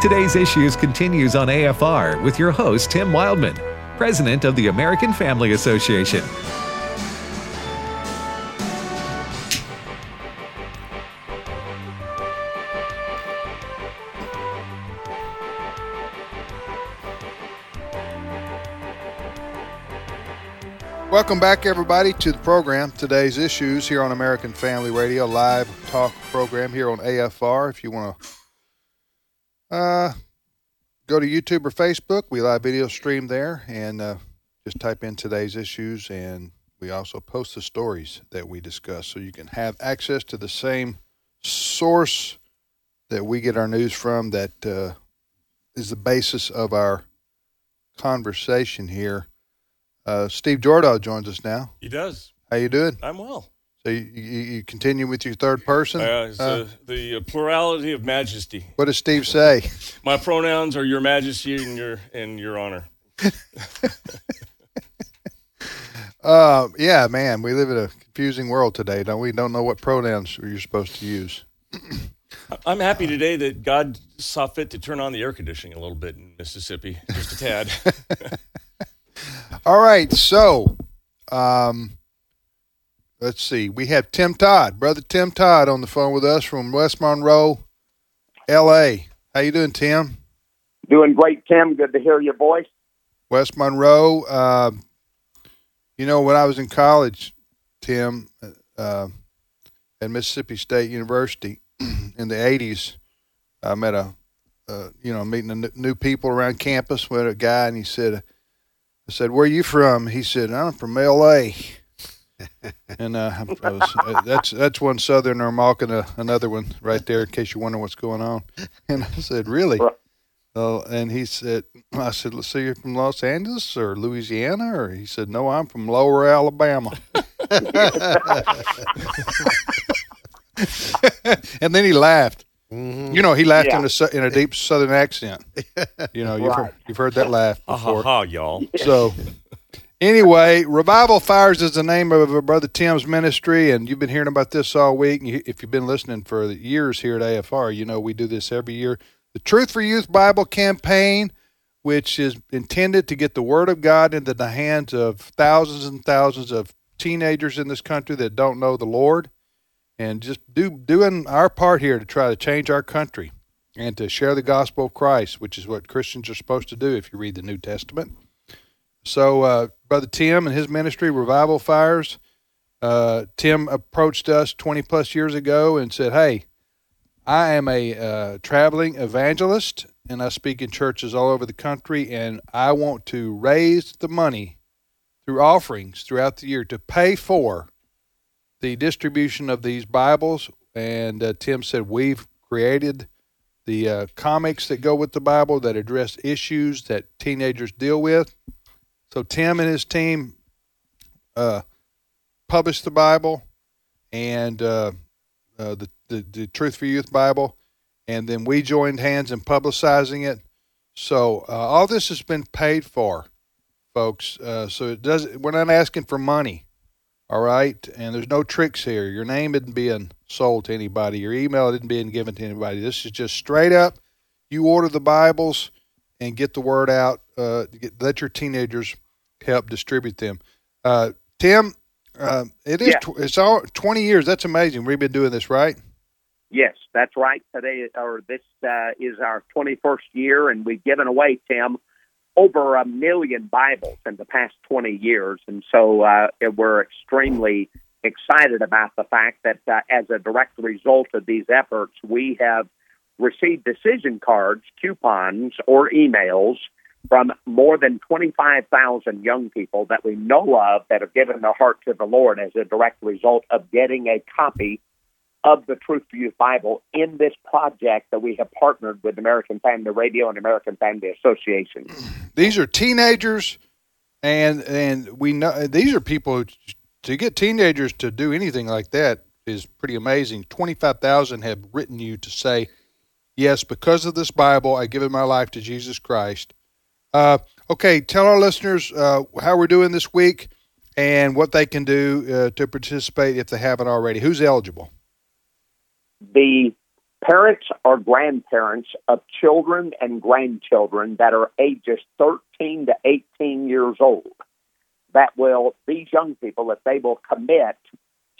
Today's Issues continues on AFR with your host, Tim Wildmon, President of the American Family Association. Welcome back, everybody, to the program. Today's issues here on American Family Radio, live talk program here on AFR. If you want to uh, go to YouTube or Facebook, we live video stream there and uh, just type in today's issues. And we also post the stories that we discuss so you can have access to the same source that we get our news from that uh, is the basis of our conversation here uh, Steve Jordahl joins us now. He does. How you doing? I'm well. So you, you, you continue with your third person? Uh, uh, the uh, plurality of majesty. What does Steve say? My pronouns are Your Majesty and Your and Your Honor. uh, yeah, man, we live in a confusing world today, don't we? Don't know what pronouns you're supposed to use. I'm happy today that God saw fit to turn on the air conditioning a little bit in Mississippi, just a tad. All right, so um, let's see. We have Tim Todd, brother Tim Todd, on the phone with us from West Monroe, L.A. How you doing, Tim? Doing great, Tim. Good to hear your voice. West Monroe. Uh, you know, when I was in college, Tim, uh, at Mississippi State University in the '80s, I met a, uh, you know, meeting new people around campus with a guy, and he said I said, "Where are you from?" He said, "I'm from L.A." and uh, was, uh, that's that's one Southerner mocking a, another one right there. In case you wonder what's going on, and I said, "Really?" Uh, and he said, "I said, let's see, you're from Los Angeles or Louisiana?" Or he said, "No, I'm from Lower Alabama." and then he laughed. Mm-hmm. You know, he laughed yeah. in a in a deep Southern accent. You know, you've right. heard, you've heard that laugh before, ha, ha, y'all. So, anyway, Revival Fires is the name of brother Tim's ministry, and you've been hearing about this all week. And if you've been listening for years here at AFR, you know we do this every year. The Truth for Youth Bible campaign, which is intended to get the Word of God into the hands of thousands and thousands of teenagers in this country that don't know the Lord and just do doing our part here to try to change our country and to share the gospel of Christ, which is what Christians are supposed to do if you read the New Testament. So, uh, Brother Tim and his ministry, Revival Fires, uh, Tim approached us 20 plus years ago and said, Hey, I am a uh, traveling evangelist and I speak in churches all over the country, and I want to raise the money through offerings throughout the year to pay for the distribution of these Bibles, and uh, Tim said we've created the uh, comics that go with the Bible that address issues that teenagers deal with. So Tim and his team uh, published the Bible and uh, uh, the, the, the Truth for Youth Bible, and then we joined hands in publicizing it. So uh, all this has been paid for, folks. so it does. We're not asking for money. All right. And there's no tricks here. Your name isn't being sold to anybody, your email isn't being given to anybody. This is just straight up you order the Bibles and get the word out. Uh, get, let your teenagers help distribute them. Uh, Tim, uh, it is yeah. tw- it's all 20 years. That's amazing. We've been doing this, right? Yes, that's right. Today, or this uh, is our 21st year, and we've given away, Tim, over a million Bibles in the past 20 years. And so uh, we're extremely excited about the fact that uh, as a direct result of these efforts, we have received decision cards, coupons, or emails from more than 25,000 young people that we know of that have given their heart to the Lord as a direct result of getting a copy of the Truth for Youth Bible in this project that we have partnered with American Family Radio and American Family Association. These are teenagers, and and we know these are people to get teenagers to do anything like that is pretty amazing. Twenty five thousand have written you to say, yes, because of this Bible, I given my life to Jesus Christ. Uh, okay, tell our listeners uh, how we're doing this week and what they can do uh, to participate if they haven't already. Who's eligible? The parents or grandparents of children and grandchildren that are ages 13 to 18 years old that will, these young people, if they will commit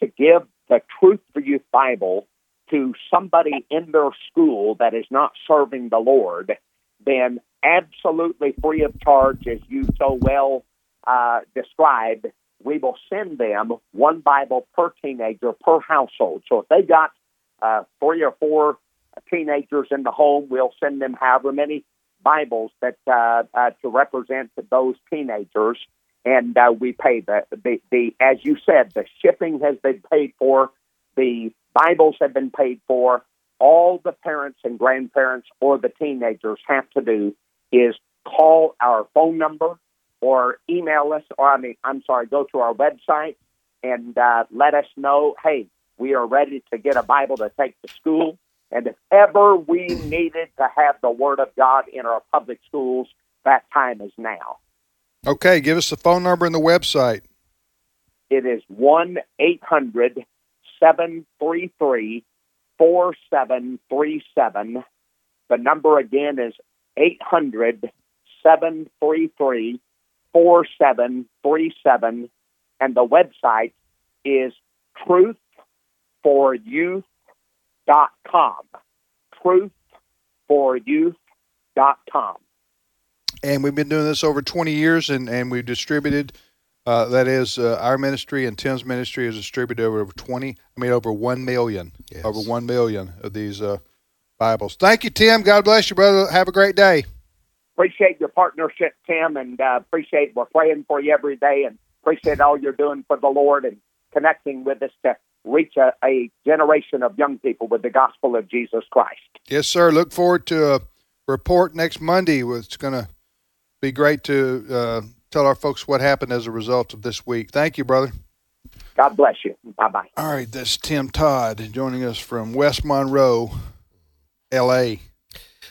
to give the Truth for Youth Bible to somebody in their school that is not serving the Lord, then absolutely free of charge, as you so well uh, described, we will send them one Bible per teenager per household. So if they got uh, three or four teenagers in the home, we'll send them however many Bibles that uh, uh, to represent those teenagers, and uh, we pay the, the the as you said, the shipping has been paid for, the Bibles have been paid for. All the parents and grandparents or the teenagers have to do is call our phone number or email us, or I mean, I'm sorry, go to our website and uh, let us know, hey, we are ready to get a Bible to take to school. And if ever we needed to have the Word of God in our public schools, that time is now. Okay, give us the phone number and the website. It is 1 800 733 4737. The number again is 800 733 4737. And the website is truthforyouth.com. Truthforyouth.com. And we've been doing this over 20 years, and, and we've distributed. Uh, that is, uh, our ministry and Tim's ministry has distributed over 20, I mean, over 1 million, Yes. over 1 million of these uh, Bibles. Thank you, Tim. God bless you, brother. Have a great day. Appreciate your partnership, Tim, and uh, appreciate we're praying for you every day, and appreciate all you're doing for the Lord and connecting with us to reach a, a generation of young people with the gospel of Jesus Christ. Yes, sir. Look forward to a report next Monday. It's going to be great to uh, tell our folks what happened as a result of this week. Thank you, brother. God bless you. Bye bye. All right, that's Tim Todd joining us from West Monroe, L.A.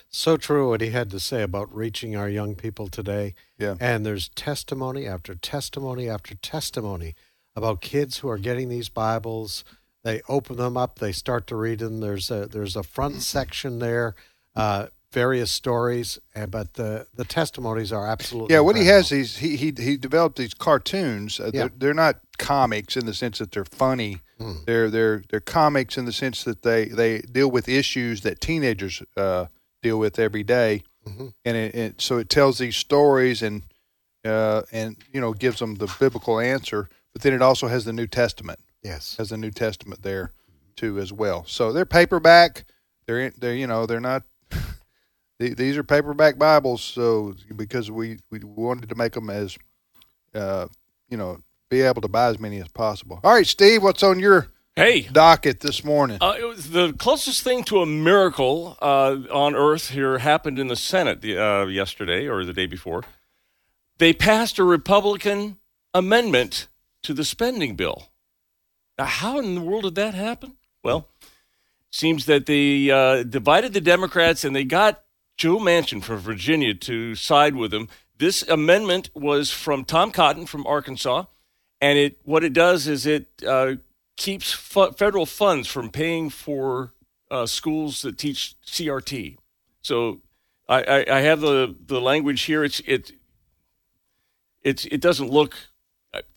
So true what he had to say about reaching our young people today. Yeah. And there's testimony after testimony after testimony about kids who are getting these Bibles. They open them up, they start to read them. There's a there's a front section there, uh, various stories, and but the the testimonies are absolutely Yeah, what he has incredible. is he he he developed these cartoons. Uh, Yeah. they're, they're not comics in the sense that they're funny. They're they're they're comics in the sense that they they deal with issues that teenagers uh, deal with every day. and it, it so it tells these stories and uh, and you know gives them the biblical answer. But then it also has the New Testament yes. has the New Testament there too as well. So they're paperback. They're they're you know they're not. These are paperback Bibles, so because we, we wanted to make them as, uh, you know, be able to buy as many as possible. All right, Steve, what's on your Hey, docket this morning? Uh, it was the closest thing to a miracle uh, on earth here happened in the Senate the, uh, yesterday or the day before. They passed a Republican amendment to the spending bill. Now, how in the world did that happen? Well, seems that they uh, divided the Democrats and they got Joe Manchin from Virginia to side with them. This amendment was from Tom Cotton from Arkansas, and it what it does is it uh, keeps fu- federal funds from paying for uh, schools that teach CRT. So I, I, I have the, the language here. It's it it's it doesn't look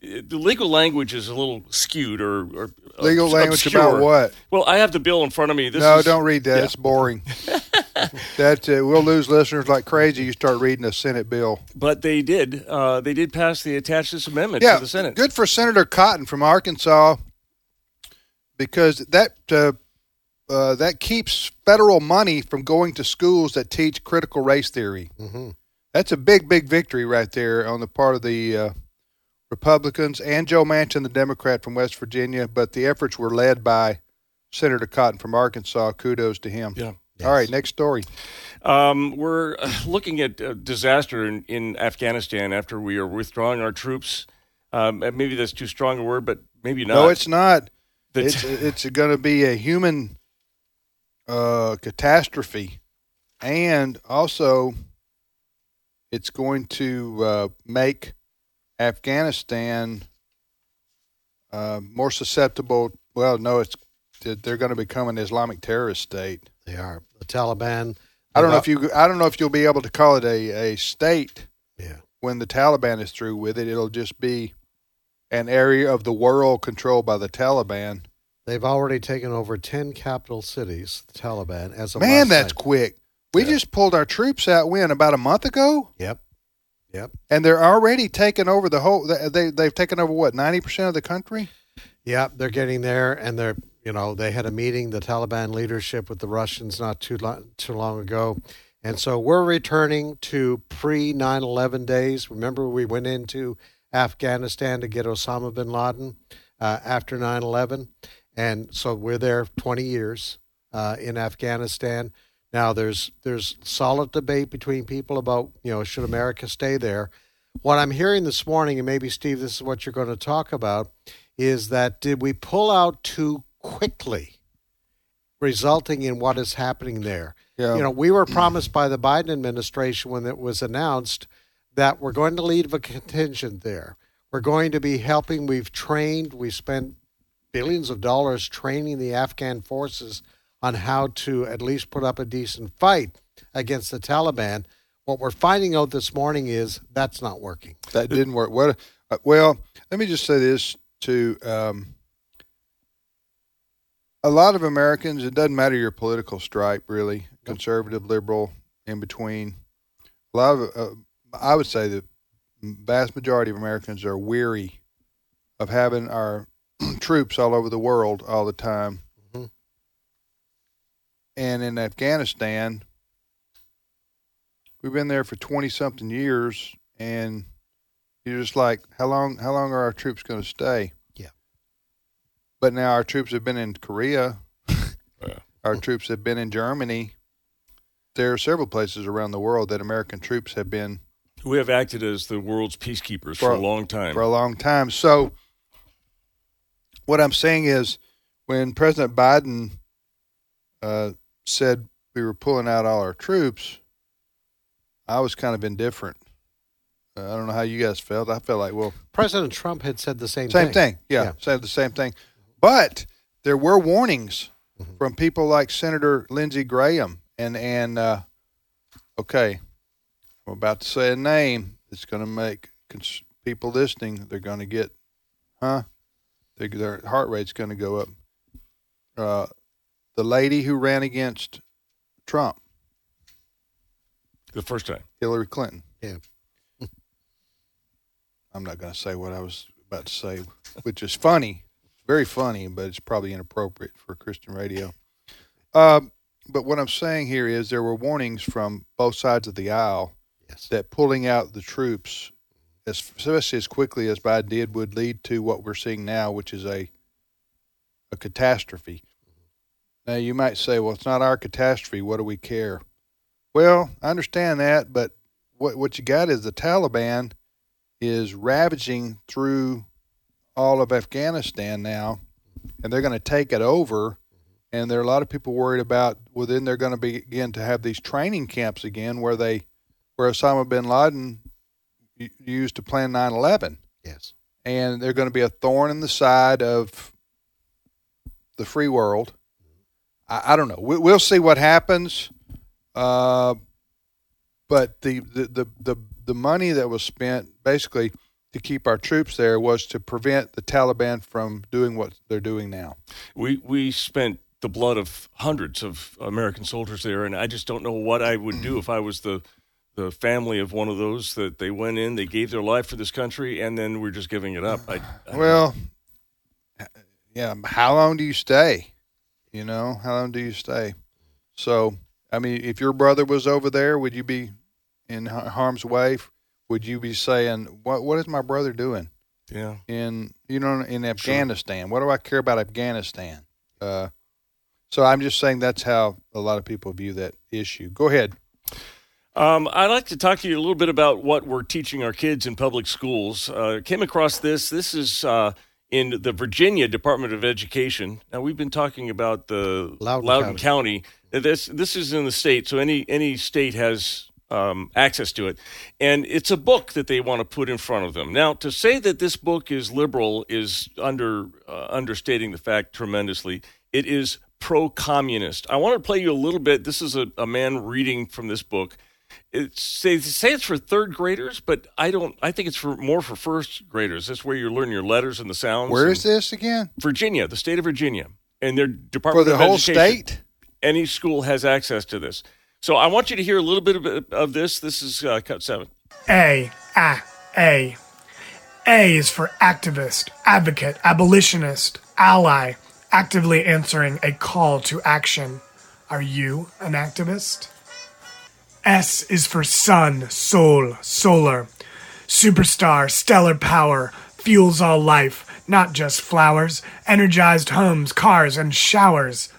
the legal language is a little skewed or, or Legal obs- language about what? Well, I have the bill in front of me. This no, is, don't read that. yeah. It's boring. that uh, we'll lose listeners like crazy. You start reading a Senate bill. But they did. Uh, they did pass the attached this amendment yeah, to the Senate. good for Senator Cotton from Arkansas because that uh, uh, that keeps federal money from going to schools that teach critical race theory. hmm That's a big, big victory right there on the part of the uh, Republicans and Joe Manchin, the Democrat from West Virginia. But the efforts were led by Senator Cotton from Arkansas. Kudos to him. Yeah. All right, next story. Um, we're uh, looking at a disaster in, in Afghanistan after we are withdrawing our troops. Um, maybe that's too strong a word, but maybe not. No, it's not. The It's it's going to be a human uh, catastrophe, and also it's going to uh, make Afghanistan uh, more susceptible. Well, no, it's they're going to become an Islamic terrorist state. They are the Taliban. I don't know if you. I don't know if you'll be able to call it a, a state Yeah. when the Taliban is through with it. It'll just be an area of the world controlled by the Taliban. They've already taken over ten capital cities. The Taliban as a Man, that's night. quick. We Yeah. just pulled our troops out when about a month ago, Yep. Yep. and they're already taking over the whole. They they've taken over what ninety percent of the country. Yep. They're getting there, and they're you know they had a meeting, the Taliban leadership with the Russians not too long, too long ago, and so we're returning to pre 9/11 days. Remember, we went into Afghanistan to get Osama bin Laden uh, after 9/11, and so we're there 20 years uh, in Afghanistan. Now there's there's solid debate between people about you know should America stay there. What I'm hearing this morning, and maybe Steve, this is what you're going to talk about, is that did we pull out too quickly, resulting in what is happening there? Yeah. You know, we were promised by the Biden administration when it was announced that we're going to lead a contingent there. We're going to be helping. We've trained. We spent billions of dollars training the Afghan forces on how to at least put up a decent fight against the Taliban. What we're finding out this morning is that's not working. That didn't work. What? Uh, well, let me just say this to um, a lot of Americans. It doesn't matter your political stripe, really, conservative, liberal, in between. A lot of, uh, I would say, the vast majority of Americans are weary of having our troops all over the world all the time. And in Afghanistan, we've been there for twenty something years, and you're just like, how long? How long are our troops going to stay? Yeah. But now our troops have been in Korea. Yeah. Our troops have been in Germany. There are several places around the world that American troops have been We have acted as the world's peacekeepers for, For- a long time. for a long time. So, what I'm saying is, when President Biden uh, said we were pulling out all our troops, I was kind of indifferent. Uh, I don't know how you guys felt. I felt like, well, President Trump had said the same, thing. same thing. Yeah, Yeah. said the same thing. But there were warnings Mhm. from people like Senator Lindsey Graham and and uh, okay, I'm about to say a name that's going to make cons- people listening. They're going to get, huh? Their, their heart rate's going to go up. Uh, the lady who ran against Trump, the first time. Hillary Clinton. Yeah. I'm not going to say what I was about to say, which is funny, very funny, but it's probably inappropriate for Christian radio. Um, but what I'm saying here is there were warnings from both sides of the aisle Yes. that pulling out the troops, as, especially as quickly as Biden did, would lead to what we're seeing now, which is a a catastrophe. Now you might say, "Well, it's not our catastrophe. What do we care?" Well, I understand that, but what what you got is the Taliban is ravaging through all of Afghanistan now, and they're going to take it over. And there are a lot of people worried about. Well, then they're going to begin to have these training camps again, where they, where Osama bin Laden used to plan 9/11, Yes. and they're going to be a thorn in the side of the free world. I, I don't know. We, we'll see what happens. Uh, but the, the, the, the, the money that was spent basically to keep our troops there was to prevent the Taliban from doing what they're doing now. We we spent the blood of hundreds of American soldiers there, and I just don't know what I would do if I was the the family of one of those that they went in, they gave their life for this country, and then we're just giving it up. I, I Well, yeah. How long do you stay? You know, how long do you stay? So, I mean, if your brother was over there, would you be in harm's way? Would you be saying, "What? What is my brother doing yeah. in you know in Afghanistan? What do I care about Afghanistan?" Uh, so I'm just saying that's how a lot of people view that issue. Go ahead. Um, I'd like to talk to you a little bit about what we're teaching our kids in public schools. Uh, came across this. This is uh, in the Virginia Department of Education. Now we've been talking about the Loudoun County. This this is in the state, so any any state has um, access to it, and it's a book that they want to put in front of them. Now, to say that this book is liberal is under uh, understating the fact tremendously. It is pro communist. I want to play you a little bit. This is a, a man reading from this book. It's, they say it's for third graders, but I don't. I think it's for more for first graders. That's where you learn your letters and the sounds. Where is this again? Virginia, the state of Virginia, and their department For Department the of whole Education. state? Any school has access to this. So I want you to hear a little bit of, of this. This is uh, cut seven. A. A. A. A is for activist, advocate, abolitionist, ally, actively answering a call to action. Are you an activist? S is for sun, soul, solar, superstar, stellar power, fuels all life, not just flowers, energized homes, cars, and showers.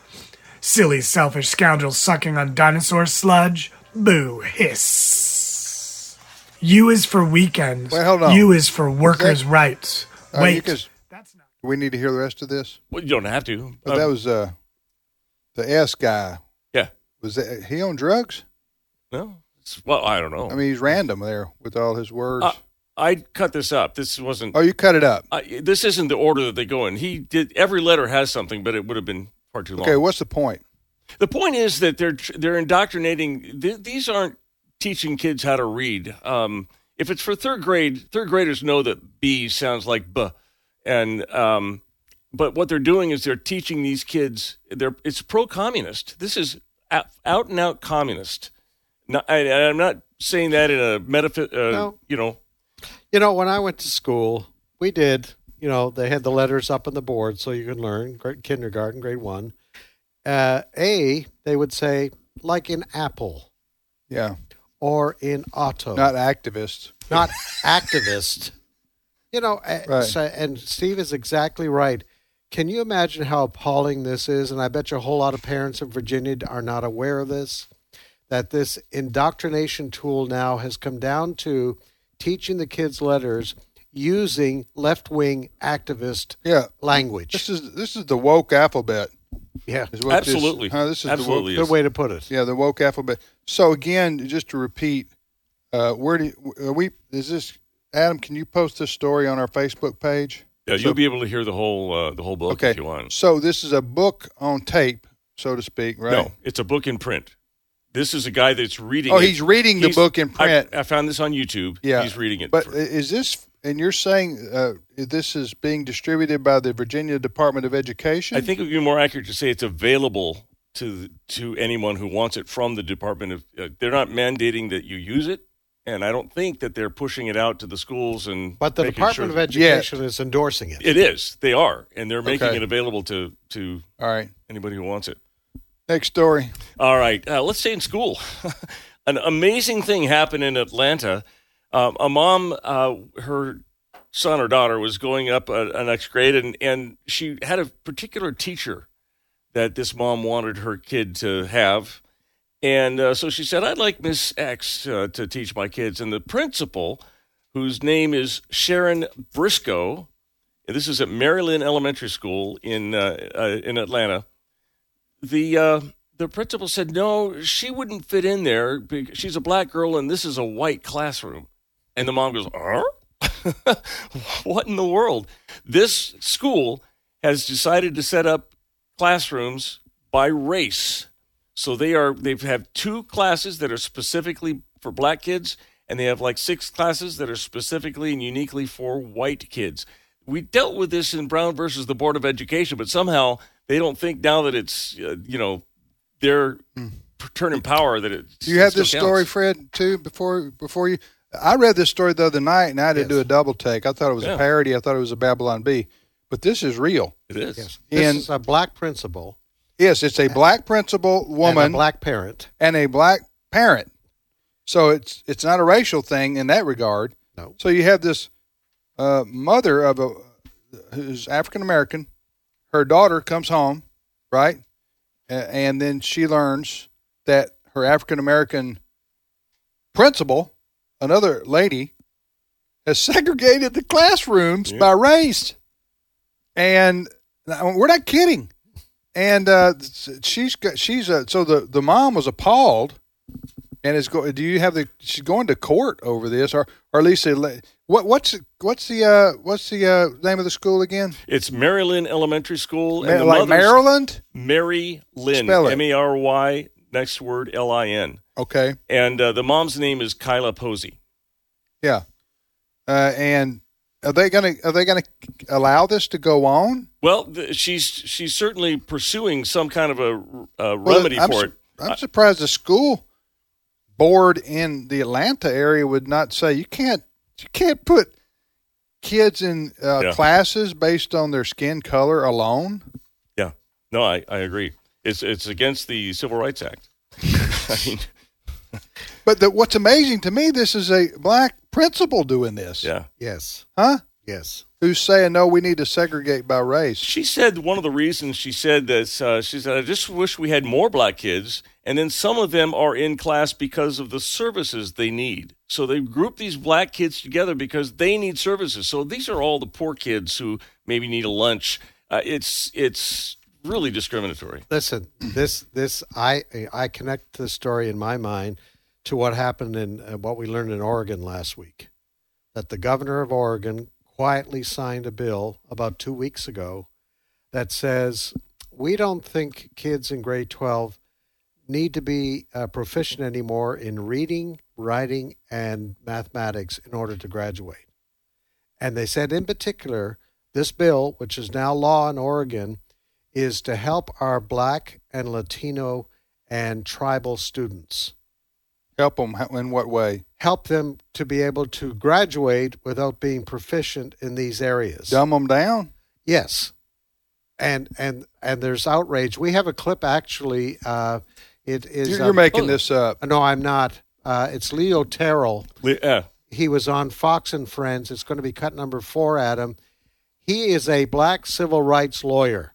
Silly, selfish scoundrels sucking on dinosaur sludge. Boo, hiss. U is for weekends. Wait, hold on. U is for workers' rights. All right, Wait, guys- that's not. do we need to hear the rest of this? Well, you don't have to. But Um, that was uh, the S guy. yeah. Was that he on drugs? No. It's, well, I don't know. I mean, he's random there with all his words. Uh, I cut this up. This wasn't. oh, you cut it up. I, this isn't the order that they go in. He did every letter has something, but it would have been far too long. Okay, what's the point? The point is that they're they're indoctrinating. Th- these aren't teaching kids how to read. Um, if it's for third grade, third graders know that B sounds like B, and um, but what they're doing is they're teaching these kids. They're it's pro communist. This is out and out communist. Not, I, I'm not saying that in a metaph- uh, No. you know. You know, when I went to school, we did. You know, they had the letters up on the board so you can learn. Grade, kindergarten, grade one. Uh, A, they would say like in Apple Yeah, or in auto, not activist. not activist. You know, uh, Right. so, and Steve is exactly right. Can you imagine how appalling this is? And I bet you a whole lot of parents in Virginia are not aware of this. That this indoctrination tool now has come down to teaching the kids letters using left wing activist Yeah, language. this is this is the woke alphabet. yeah, Is what this- Absolutely. huh, this is Absolutely. The woke, good way to put it. yeah, the woke alphabet. So again, just to repeat, uh, where do you, are we? Is this Adam? Can you post this story on our Facebook page? Yeah, So- you'll be able to hear the whole uh, the whole book Okay. if you want. So this is a book on tape, so to speak, right? No, it's a book in print. This is a guy that's reading. Oh, it. he's reading the book in print. I, I found this on YouTube. Yeah, he's reading it. But for- is this? And you're saying uh, this is being distributed by the Virginia Department of Education? I think it would be more accurate to say it's available to to anyone who wants it from the Department of. Uh, they're not mandating that you use it, and I don't think that they're pushing it out to the schools and. But the Department sure of that- Education is endorsing it. It is. They are, and they're making Okay. it available to to All right. anybody who wants it. Next story. All right, uh, let's stay in school. An amazing thing happened in Atlanta. Um, a mom, uh, her son or daughter was going up a, a next grade, and, and she had a particular teacher that this mom wanted her kid to have. And uh, so she said, I'd like Miss X uh, to teach my kids. And the principal, whose name is Sharon Briscoe, this is at Maryland Elementary School in uh, uh, in Atlanta. The uh, the principal said no, she wouldn't fit in there she's a black girl and this is a white classroom. And the mom goes, "Huh? what in the world?" This school has decided to set up classrooms by race. So they are they have two classes that are specifically for black kids and they have like six classes that are specifically and uniquely for white kids. We dealt with this in Brown versus the Board of Education, but somehow they don't think now that it's uh, you know their turn in power that it. You have still this story. Fred? Too before before you. I read this story the other night, and I had to do a double take. I thought it was Yeah. a parody. I thought it was a Babylon Bee, but this is real. It is. Yes. This And- is a black principal Yes, it's a black principal woman and a black parent. and a black parent. So it's it's not a racial thing in that regard. No. So you have this uh, mother of a who's African American. Her daughter comes home, right, and then she learns that her African American principal, another lady, has segregated the classrooms Yeah. by race, and we're not kidding. And uh, she's got she's uh, so the the mom was appalled And is go, do you have the? She's going to court over this, or or at least what? What's what's the uh, what's the uh, name of the school again? It's Mary Lin Elementary School. Ma- like Maryland? Mary Lin. M A R Y, next word L I N. Okay, And uh, the mom's name is Kila Posey. yeah. Uh, and are they gonna are they gonna allow this to go on? Well, th- she's she's certainly pursuing some kind of a, a Well, remedy I'm for su- it. I'm surprised the school board in the Atlanta area would not say you can't you can't put kids in uh, Yeah. classes based on their skin color alone. Yeah. No, I, I agree. It's it's against the Civil Rights Act. I mean, But the, what's amazing to me, this is a black principal doing this, yeah. Yes. huh? Yes. Who's saying no? We need to segregate by race. She said one of the reasons she said this, uh, she said, I just wish we had more black kids. And then some of them are in class because of the services they need. So they group these black kids together because they need services. So these are all the poor kids who maybe need a lunch. Uh, it's it's really discriminatory. Listen, this this I I connect the story in my mind to what happened in uh, what we learned in Oregon last week. That the governor of Oregon quietly signed a bill about 2 weeks ago that says we don't think kids in grade 12 need to be uh, proficient anymore in reading, writing and mathematics in order to graduate. And they said in particular this bill, which is now law in Oregon, is to help our black and Latino and tribal students. Help them in what way? Help them to be able to graduate without being proficient in these areas. Dumb them down? Yes. And and and there's outrage. We have a clip actually. Uh, it is. You're, you're um, making this up. No, I'm not. Uh, it's Leo Terrell. Le- Yeah. He was on Fox and Friends. It's going to be cut number four, Adam. He is a black civil rights lawyer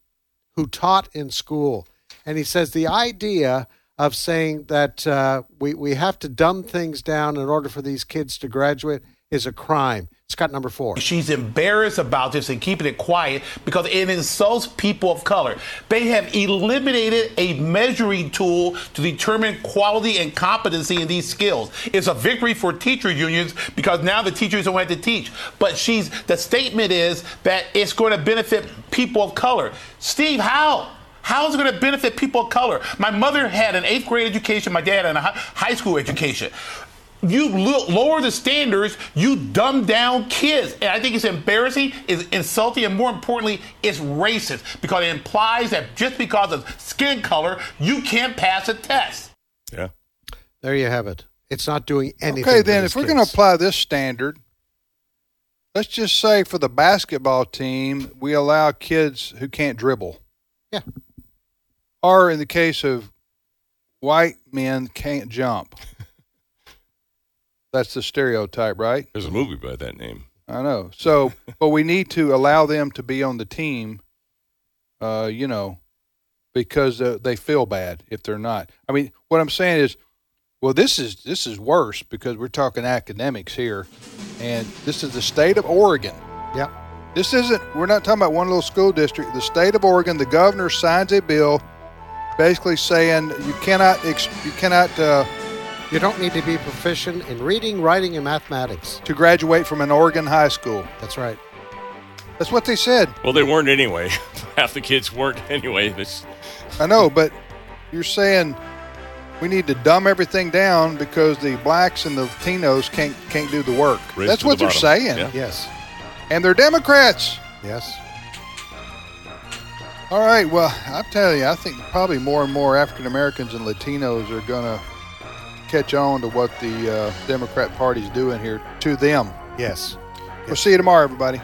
who taught in school. And he says the idea of saying that uh, we, we have to dumb things down in order for these kids to graduate is a crime. Cut number four. She's embarrassed about this and keeping it quiet because it insults people of color. They have eliminated a measuring tool to determine quality and competency in these skills. It's a victory for teacher unions because now the teachers don't have to teach. But she's the statement is that it's going to benefit people of color. Steve, how? How is it going to benefit people of color? My mother had an eighth grade education. My dad had a high school education. You lower the standards, you dumb down kids. And I think it's embarrassing, it's insulting, and more importantly, it's racist because it implies that just because of skin color, you can't pass a test. Yeah. There you have it. It's not doing anything. Okay, then if we're going to apply this standard, let's just say for the basketball team, we allow kids who can't dribble. Yeah. Or in the case of white men can't jump. That's the stereotype, right? There's a movie by that name. I know. So, but we need to allow them to be on the team, uh, you know, because uh, they feel bad if they're not. I mean, what I'm saying is, well, this is this is worse because we're talking academics here, and this is the state of Oregon. Yeah. This isn't. We're not talking about one little school district. The state of Oregon. The governor signs a bill, basically saying you cannot ex- you cannot uh, You don't need to be proficient in reading, writing, and mathematics. to graduate from an Oregon high school. That's right. That's what they said. Well, they weren't anyway. Half the kids weren't anyway. This, I know, but you're saying we need to dumb everything down because the blacks and the Latinos can't can't do the work. Race That's what the they're bottom. saying, Yeah. Yes. and they're Democrats. Yes. All right. Well, I'm telling you, I think probably more and more African Americans and Latinos are gonna catch on to what the uh, Democrat Party's doing here to them. Yes. We'll see you tomorrow, everybody.